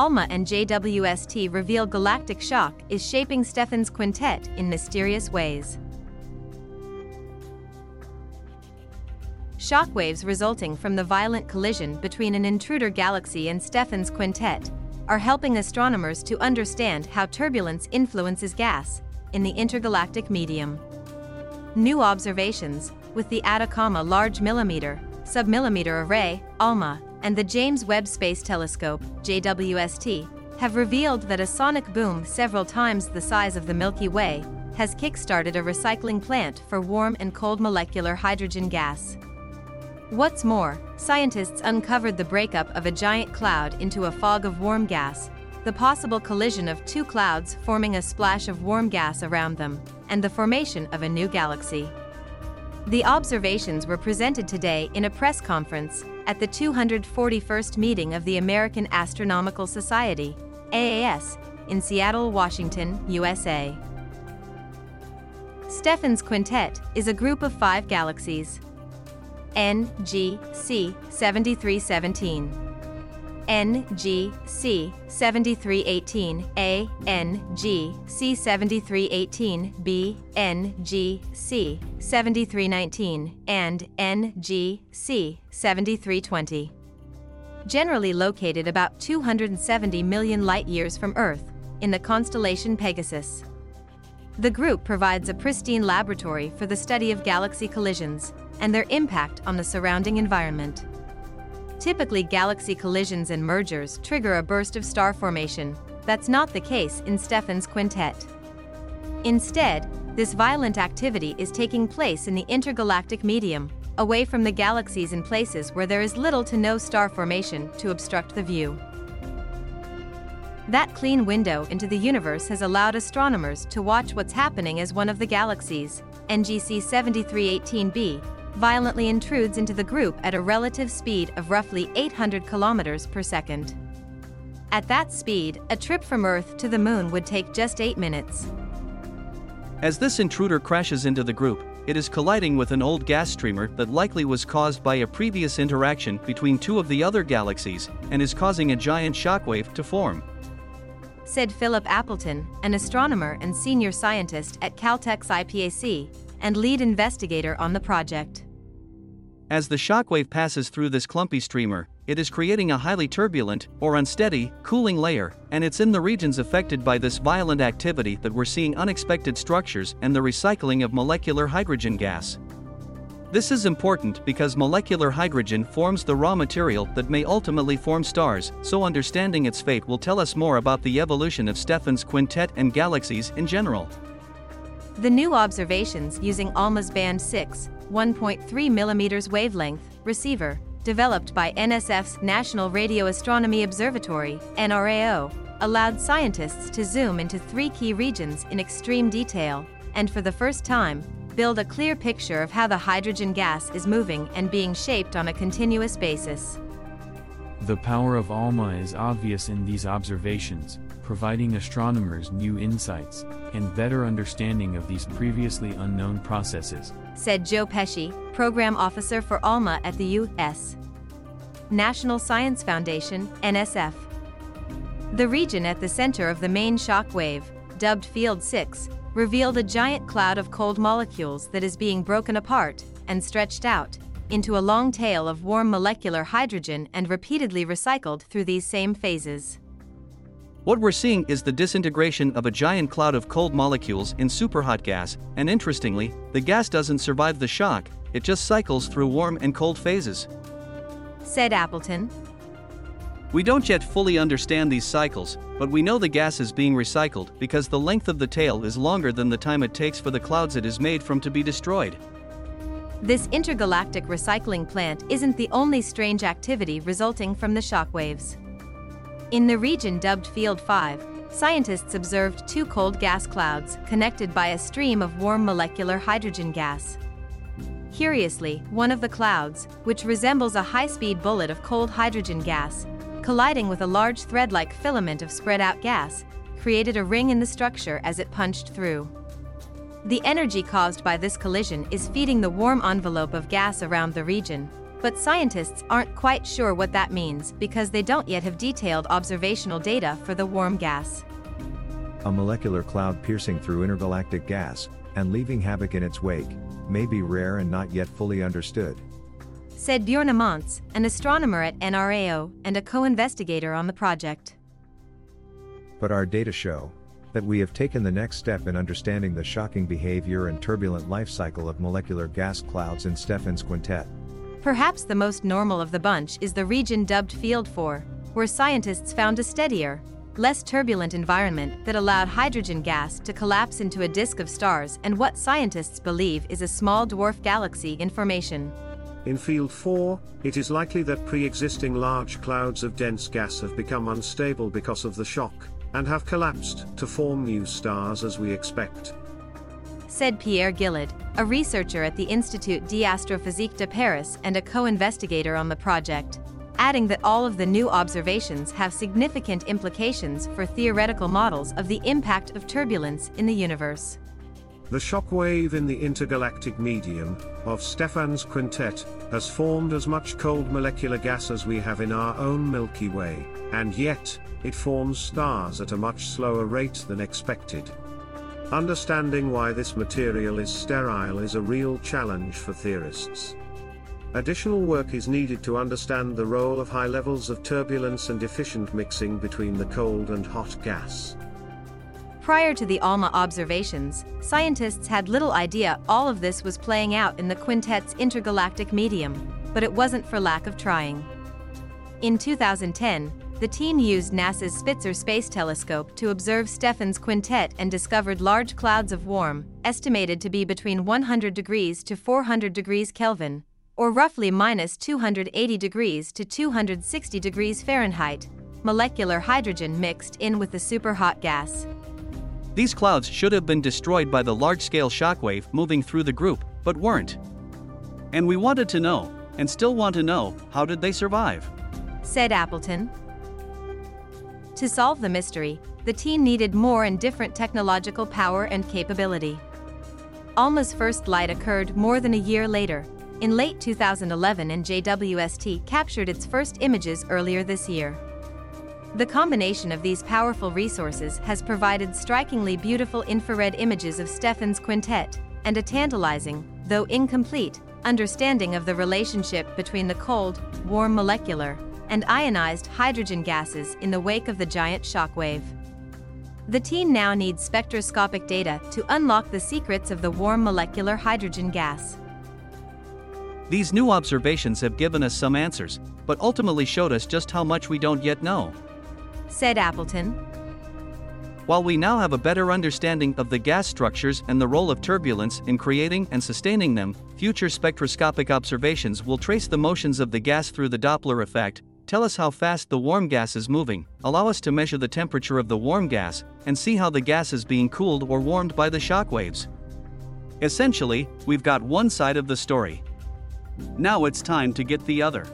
ALMA and JWST reveal galactic shock is shaping Stephan's quintet in mysterious ways. Shockwaves resulting from the violent collision between an intruder galaxy and Stephan's quintet are helping astronomers to understand how turbulence influences gas in the intergalactic medium. New observations, with the Atacama Large Millimeter, Submillimeter Array, ALMA, and the James Webb Space Telescope, JWST, have revealed that a sonic boom several times the size of the Milky Way has kick-started a recycling plant for warm and cold molecular hydrogen gas. What's more, scientists uncovered the breakup of a giant cloud into a fog of warm gas, the possible collision of two clouds forming a splash of warm gas around them, and the formation of a new galaxy. The observations were presented today in a press conference at the 241st meeting of the American Astronomical Society, AAS, in Seattle, Washington, USA. Stephan's Quintet is a group of five galaxies. NGC 7317. NGC 7318 A NGC 7318 B NGC 7319 and NGC 7320. Generally located about 270 million light years from Earth, in the constellation Pegasus. The group provides a pristine laboratory for the study of galaxy collisions and their impact on the surrounding environment. Typically, galaxy collisions and mergers trigger a burst of star formation. That's not the case in Stephan's quintet. Instead, this violent activity is taking place in the intergalactic medium, away from the galaxies in places where there is little to no star formation to obstruct the view. That clean window into the universe has allowed astronomers to watch what's happening as one of the galaxies, NGC 7318b, violently intrudes into the group at a relative speed of roughly 800 kilometers per second. At that speed, a trip from Earth to the Moon would take just 8 minutes. As this intruder crashes into the group, it is colliding with an old gas streamer that likely was caused by a previous interaction between two of the other galaxies and is causing a giant shockwave to form. Said Philip Appleton, an astronomer and senior scientist at Caltech's IPAC, and lead investigator on the project. As the shockwave passes through this clumpy streamer, it is creating a highly turbulent, or unsteady, cooling layer, and it's in the regions affected by this violent activity that we're seeing unexpected structures and the recycling of molecular hydrogen gas. This is important because molecular hydrogen forms the raw material that may ultimately form stars, so understanding its fate will tell us more about the evolution of Stephan's quintet and galaxies in general. The new observations using ALMA's Band 6, 1.3 mm wavelength receiver, developed by NSF's National Radio Astronomy Observatory, NRAO, allowed scientists to zoom into three key regions in extreme detail, and for the first time, build a clear picture of how the hydrogen gas is moving and being shaped on a continuous basis. The power of ALMA is obvious in these observations, providing astronomers new insights and better understanding of these previously unknown processes, said Joe Pesce, Program Officer for ALMA at the U.S. National Science Foundation, NSF. The region at the center of the main shock wave, dubbed Field 6, revealed a giant cloud of cold molecules that is being broken apart and stretched out into a long tail of warm molecular hydrogen and repeatedly recycled through these same phases. What we're seeing is the disintegration of a giant cloud of cold molecules in superhot gas, and interestingly, the gas doesn't survive the shock, it just cycles through warm and cold phases. Said Appleton. We don't yet fully understand these cycles, but we know the gas is being recycled because the length of the tail is longer than the time it takes for the clouds it is made from to be destroyed. This intergalactic recycling plant isn't the only strange activity resulting from the shockwaves. In the region dubbed Field 5, scientists observed two cold gas clouds connected by a stream of warm molecular hydrogen gas. Curiously, one of the clouds, which resembles a high-speed bullet of cold hydrogen gas, colliding with a large thread-like filament of spread-out gas, created a ring in the structure as it punched through. The energy caused by this collision is feeding the warm envelope of gas around the region, But scientists aren't quite sure what that means because they don't yet have detailed observational data for the warm gas. A molecular cloud piercing through intergalactic gas, and leaving havoc in its wake, may be rare and not yet fully understood. Said Bjorn Emonts, an astronomer at NRAO and a co investigator on the project. But our data show that we have taken the next step in understanding the shocking behavior and turbulent life cycle of molecular gas clouds in Stephan's quintet. Perhaps the most normal of the bunch is the region dubbed Field 4, where scientists found a steadier, less turbulent environment that allowed hydrogen gas to collapse into a disk of stars and what scientists believe is a small dwarf galaxy in formation. In Field 4, it is likely that pre-existing large clouds of dense gas have become unstable because of the shock, and have collapsed to form new stars as we expect. Said Pierre Guillard, a researcher at the Institut d'Astrophysique de Paris and a co-investigator on the project, adding that all of the new observations have significant implications for theoretical models of the impact of turbulence in the universe. The shock wave in the intergalactic medium of Stephan's quintet has formed as much cold molecular gas as we have in our own Milky Way, and yet, it forms stars at a much slower rate than expected. Understanding why this material is sterile is a real challenge for theorists. Additional work is needed to understand the role of high levels of turbulence and efficient mixing between the cold and hot gas. Prior to the ALMA observations, scientists had little idea all of this was playing out in the quintet's intergalactic medium, but it wasn't for lack of trying. In 2010, the team used NASA's Spitzer Space Telescope to observe Stephan's quintet and discovered large clouds of warm, estimated to be between 100 degrees to 400 degrees Kelvin, or roughly minus 280 degrees to 260 degrees Fahrenheit, molecular hydrogen mixed in with the superhot gas. These clouds should have been destroyed by the large scale shockwave moving through the group, but weren't. And we wanted to know, and still want to know, how did they survive? Said Appleton. To solve the mystery, the team needed more and different technological power and capability. ALMA's first light occurred more than a year later, in late 2011, and JWST captured its first images earlier this year. The combination of these powerful resources has provided strikingly beautiful infrared images of Stephan's quintet and a tantalizing, though incomplete, understanding of the relationship between the cold, warm molecular, and ionized hydrogen gases in the wake of the giant shockwave. The team now needs spectroscopic data to unlock the secrets of the warm molecular hydrogen gas. These new observations have given us some answers, but ultimately showed us just how much we don't yet know said Appleton. While we now have a better understanding of the gas structures and the role of turbulence in creating and sustaining them, future spectroscopic observations will trace the motions of the gas through the Doppler effect, tell us how fast the warm gas is moving, allow us to measure the temperature of the warm gas, and see how the gas is being cooled or warmed by the shock waves. Essentially, we've got one side of the story. Now it's time to get the other.